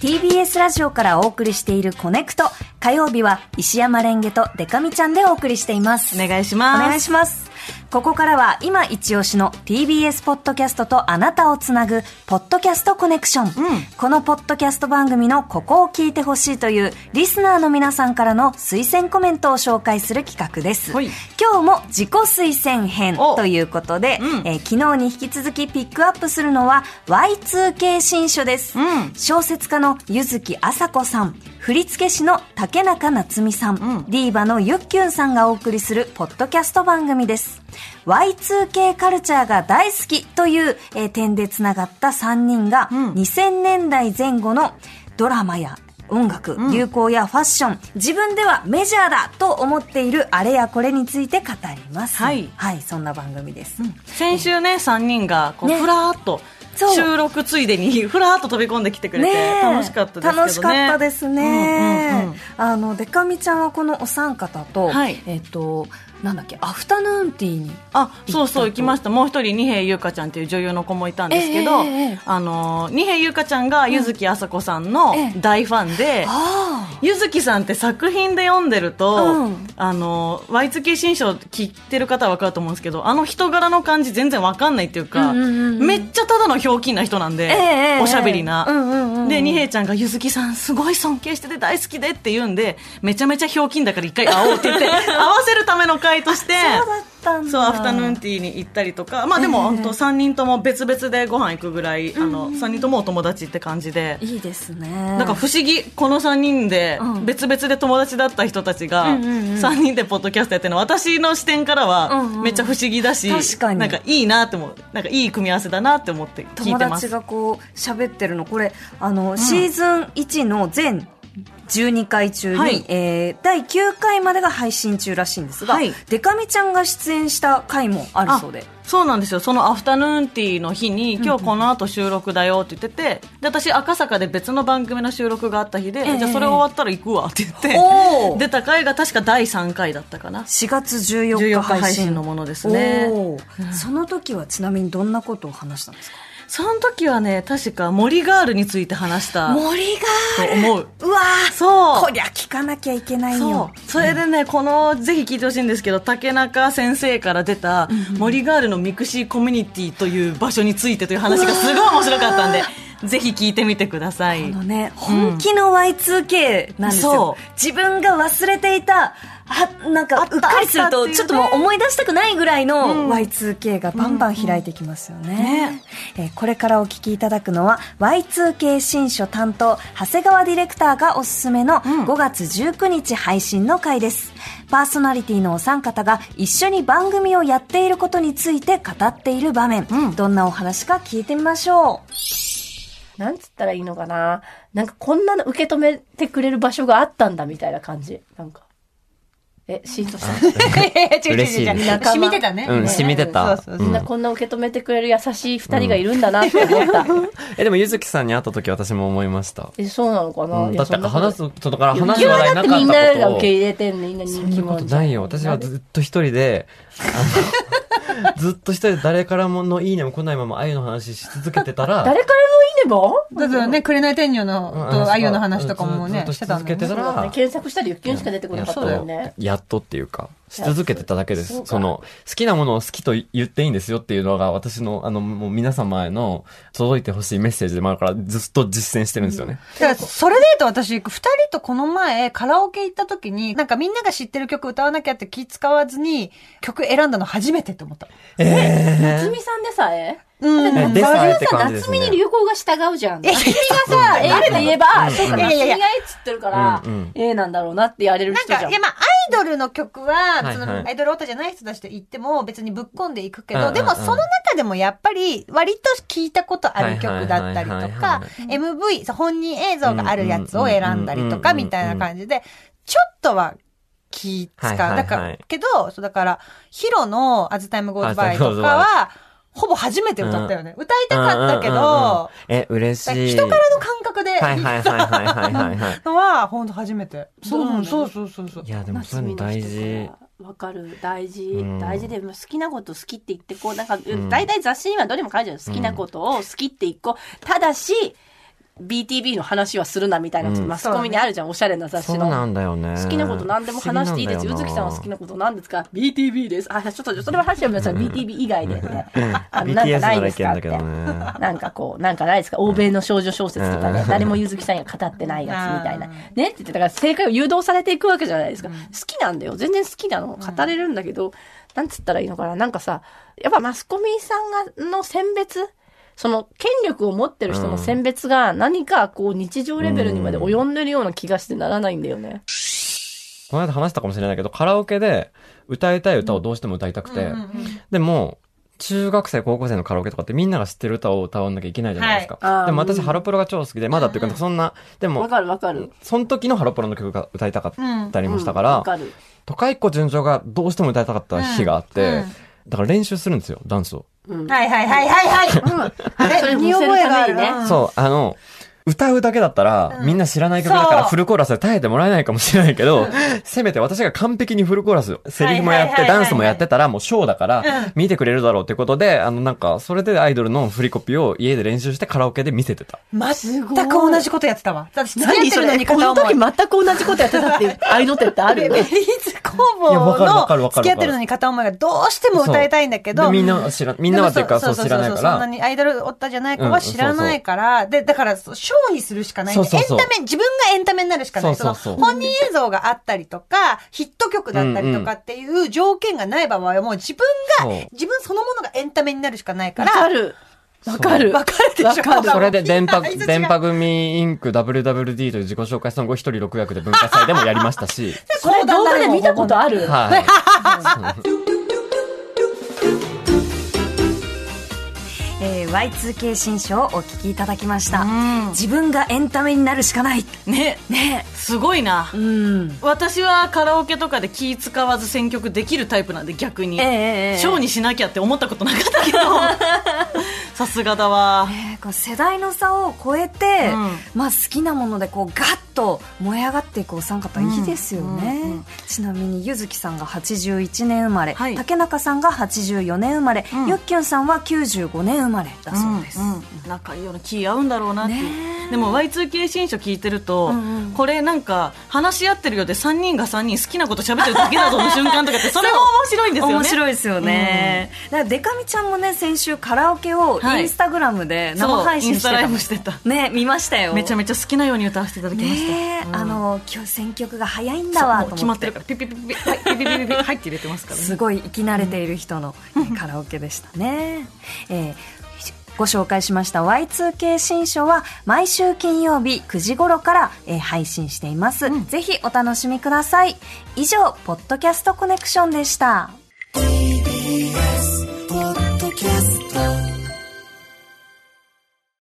TBS ラジオからお送りしているコネクト。火曜日は石山レンゲとデカミちゃんでお送りしています。お願いします。お願いします。ここからは今一押しの TBS ポッドキャストとあなたをつなぐポッドキャストコネクション、このポッドキャスト番組のここを聞いてほしいというリスナーの皆さんからの推薦コメントを紹介する企画です。はい。今日も自己推薦編お。ということで、うん。えー昨日に引き続きピックアップするのは Y2K 新書です、うん。小説家の柚木あさこさん。振付師の竹中夏実さん、ん。ディーバのゆっきゅんさんがお送りするポッドキャスト番組です Y2K カルチャーが大好きという、えー点でつながった3人が、うん。2000年代前後のドラマや音楽、流行やファッション自分ではメジャーだと思っているあれやこれについて語ります。はい。はい、そんな番組です、先週ね、3人が、こう、ね。ふらーっと、収録ついでに、ふらーっと飛び込んできてくれて、楽しかったですね。楽しかったですね、うんうんうんあのデカミちゃんはこのお三方と、はい。えっ、となんだっけ？アフタヌーンティーにあ、そうそう、行きました。もう一人、二平優香ちゃんっていう女優の子もいたんですけど、ええええあの、二平優香ちゃんが、柚木あさこさんのええ。大ファンで、あ柚木さんって作品で読んでると、うん。あの、Y2K 新書聞いてる方は分かると思うんですけど、あの人柄の感じ全然分かんないっていうか、うんうんうんうん。めっちゃただのひょうきんな人なんで、ええおしゃべりな。うんうんうんうん。で、二平ちゃんが、柚木さんすごい尊敬してて大好きでって言うんで、めちゃめちゃひょうきんだから一回会おうって言って、合わせるための会として、そうだったんだ。そう、アフタヌーンティーに行ったりとか、まあでも、ええ。本当3人とも別々でご飯行くぐらい、あの、3人ともお友達って感じで、いいですね。なんか不思議、この3人でうん、別々で友達だった人たちが、うんうんうん。3人でポッドキャストやってるの、私の視点からうんはう、ん。めっちゃ不思議だし、なんかいいなって思う。なんかいい組み合わせだなって思って聞い友てます。達がこう喋ってるの。これあの、シーズン1の全12回中に、はい。えー第9回までが配信中らしいんですが、はい。デカミちゃんが出演した回もあるそうで。そうなんですよ。そのアフタヌーンティーの日に、今日この後収録だよって言ってて、で、私赤坂で別の番組の収録があった日で、ええ。じゃあそれ終わったら行くわって言って、出た回が確か第3回だったかな。4月14 14日日配信のものですね。その時はちなみにどんなことを話したんですか？その時はね、確か森ガールについて話したと森が思う。うわーそう。こりゃ聞かなきゃいけないそよう。それでね、この、ぜひ聞いてほしいんですけど、竹中先生から出た、森ガールの mixi コミュニティという場所についてという話がすごい面白かったんで、ぜひ聞いてみてください。あのね、本気の Y2K なんですよ。そう自分が忘れていた、は、なんか、うっかりすると、ちょっともう思い出したくないぐらいのうん Y2K がバンバン開いてきますよね。ねえーこれからお聞きいただくのは、Y2K 新書担当、長谷川ディレクターがおすすめのうん5月19日配信の回です。パーソナリティのお三方が一緒に番組をやっていることについて語っている場面、うんどんなお話か聞いてみましょう。なんつったらいいのかななんかこんなの受け止めてくれる場所があったんだみたいな感じ。なんか。え、シーンとした。嬉しいです仲間染みてたね。うん、染みてた。みんなこんな受け止めてくれる優しい二人がいるんだなって思った。え、でも、ゆずきさんに会った時私も思いました。え、そうなのかな、うんだって話す、とだから話す今話題なかっただってみんながことを。受け入れてんね、みんな人気者ないよ。私はずっと一人で、あの、ずっと一人で誰からものいいねも来ないまま愛の話し続けてたら、誰からもねば？だからね、紅天女の、うんと、あゆの話とかもね、してたんだけてたらそうだね、検索したらゆっきゅんしか出てこなかったよね。やっとっていうか、し続けてただけです。その、好きなものを好きと言っていいんですよっていうのが私の、あの、もう皆様への届いてほしいメッセージでもあるから、ずっと実践してるんですよね。だから、それで言うと私、二人とこの前、カラオケ行った時に、なんかみんなが知ってる曲歌わなきゃって気使わずに、曲選んだの初めてって思った。え夏美さんでさえ？うん。えでさえって感じですね夏美に流行が従うじゃん。夏美がさ、A って言えば、そうか、夏美が A っつってるからうんうん A なんだろうなってやれるなんか、人じゃんいや。まあ、アイドルの曲は、はいその、はいアイドルオタじゃない人たちと言っても別にぶっ込んでいくけど、でもその中でもやっぱり割と聞いたことある曲だったりとかは、MV、本人映像があるやつを選んだりとかみたいな感じで、ちょっとは気使う。だから、けど、そうだから、ヒロの As Time Goes By と As Time Goes かは、ほぼ初めて歌ったよね。歌いたかったけうんうんうんうんど、え、嬉しい。人からの感覚で、はいはいはいはいはいはいはい。のは、ほんと初めて。そうそうそうそうそうい。や、でもそういうの大事。わかる。大事うん。大事で、好きなこと好きって言ってこう、なんか、ん大体雑誌にはどれも書いてある。好きなことを好きって言こう。ただし、BTB の話はするなみたいな、うんマスコミにあるじゃん、おしゃれな雑誌の。そうなんだよね。好きなこと何でも話していいです。ゆずきさんは好きなこと何ですか ?BTB です。あ、ちょっと、それは話は皆さん BTB 以外でね。あの、なんかなないらですか？って。なんかこう、なんかないですか？欧米の少女小説とかね、誰もゆずきさんが語ってないやつみたいな。ねって言って、だから正解を誘導されていくわけじゃないですか。好きなんだよ。全然好きなの。語れるんだけど、なんつったらいいのかな？なんかさ、やっぱマスコミさんが、の選別その権力を持ってる人の選別が何かこう日常レベルにまで及んでるような気がしてならないんだよね。この間話したかもしれないけど、カラオケで歌いたい歌をどうしても歌いたくて、でも、中学生、高校生のカラオケとかってみんなが知ってる歌を歌わなきゃいけないじゃないですか。はいでも私、ハロプロが超好きで、まだっていうか、そんな、でも、わかるわかる。その時のハロプロの曲が歌いたかったりもしたかうんら、わかる。都会っ子順調がどうしても歌いたかった日があって、だから練習するんですよ、ダンスを。うん。はいはいはいはいはい。あれ、それ見覚えがあるねうんそう、あの、歌うだけだったら、みんな知らない曲だからフルコーラスで耐えてもらえないかもしれないけど、せめて私が完璧にフルコーラス、セリフもやって、ダンスもやってたら、もうショーだから、見てくれるだろうっていうことで、あの、なんか、それでアイドルの振りコピを家で練習してカラオケで見せてた。全く同じことやってたわ。私、付き合ってるのにこの片思い。時全く同じことやってたっていうアイドルってあるよベリね。ーズ工房のわかる付き合ってるのに片思いがどうしても歌いたいんだけど。でみんなは知ら、みんなはっていうか、そう知らないかそんなら、にアイドルオタじゃない子は知らないから、で、だから、そうショーにするしかないんで、そうそうそう。エンタメ、自分がエンタメになるしかない。そうそうそう。の本人映像があったりとか、ヒット曲だったりとかっていう条件がない場合はもう自分が、自分そのものがエンタメになるしかないか、わからる。わかる。わかるでしょ？わかる。それで 電波、電波組インク WWD という自己紹介ソングを一人6役で文化祭でもやりましたし、これ動画で見たことある。はい。えー Y2K 新書をお聞きいただきました。自分がエンタメになるしかない。ね。ね。すごいな、うん。私はカラオケとかで気使わず選曲できるタイプなんで逆に、ええええ。ショーにしなきゃって思ったことなかったけど さすがだわねこう世代の差を超えて、うん。まあ好きなものでこうガッと燃え上がっていくお三方いいですよね、うんうんちなみにゆずきさんが81年生まれ、はい。竹中さんが84年生まれ、うん。ゆっきゅんさんは95年生まれだそうです、仲いいような気合うんだろうなっていう、でも Y2K 新書聞いてると、うんうん。これなんか話し合ってるようで3人が3人好きなこと喋ってるだけだぞの瞬間とかってそれも面白いんですよね。面白いですよね、だからデカミちゃんもね先週カラオケをはい。インスタグラムで生配信してた、ね見ましたよめちゃめちゃ好きなように歌わせていただきました、ねえ、うんあの今日選曲が早いんだわと思ってもう決まってるからピピピピピはいピピピピピはいって入れてますからねすごい生き慣れている人のカラオケでしたね。えーご紹介しました Y2K 新書は毎週金曜日9時頃から、えー配信しています、ぜひお楽しみください。以上、ポッドキャストコネクションでした。